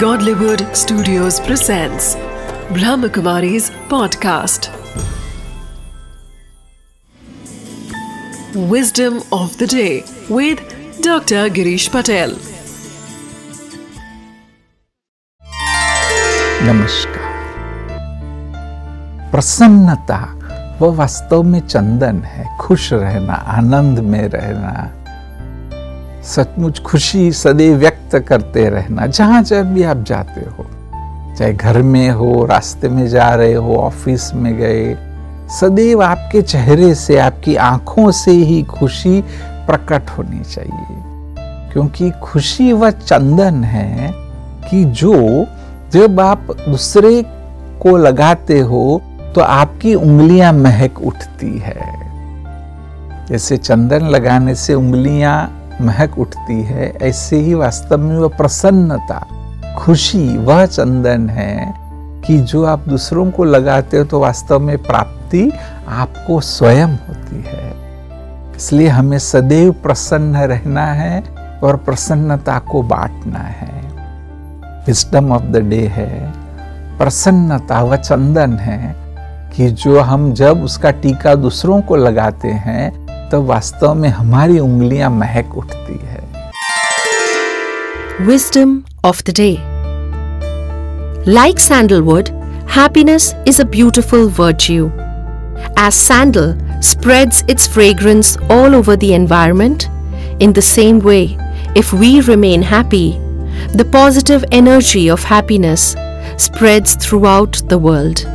Godlywood Studios presents Brahmakumari's podcast. Wisdom of the day with Dr. Girish Patel. नमस्कार प्रसन्नता वह वास्तव में चंदन है खुश रहना आनंद में रहना सचमुच खुशी सदैव व्यक्त करते रहना, जहाँ जब भी आप जाते हो, चाहे घर में हो, रास्ते में जा रहे हो, ऑफ़िस में गए, सदैव आपके चेहरे से, आपकी आँखों से ही खुशी प्रकट होनी चाहिए। क्योंकि खुशी वह चंदन है कि जो, जब आप दूसरे को लगाते हो तो आपकी उंगलियाँ महक उठती है। जैसे चंदन लगाने से उंगलियाँ महक उठती है, ऐसे ही वास्तव में वह प्रसन्नता, खुशी, वह चंदन है कि जो आप दूसरों को लगाते हो तो वास्तव में प्राप्ति आपको स्वयं होती है। इसलिए हमें सदैव प्रसन्न रहना है और प्रसन्नता को बांटना है। विस्डम ऑफ़ द डे है। प्रसन्नता वह चंदन है कि जो हम जब उसका टीका दूसरों को लगाते हैं तो वास्तव में हमारी उंगलियां महक उठती है Wisdom of the day. Like sandalwood, happiness is a beautiful virtue. As sandal spreads its fragrance all over the environment, in the same way, if we remain happy, the positive energy of happiness spreads throughout the world.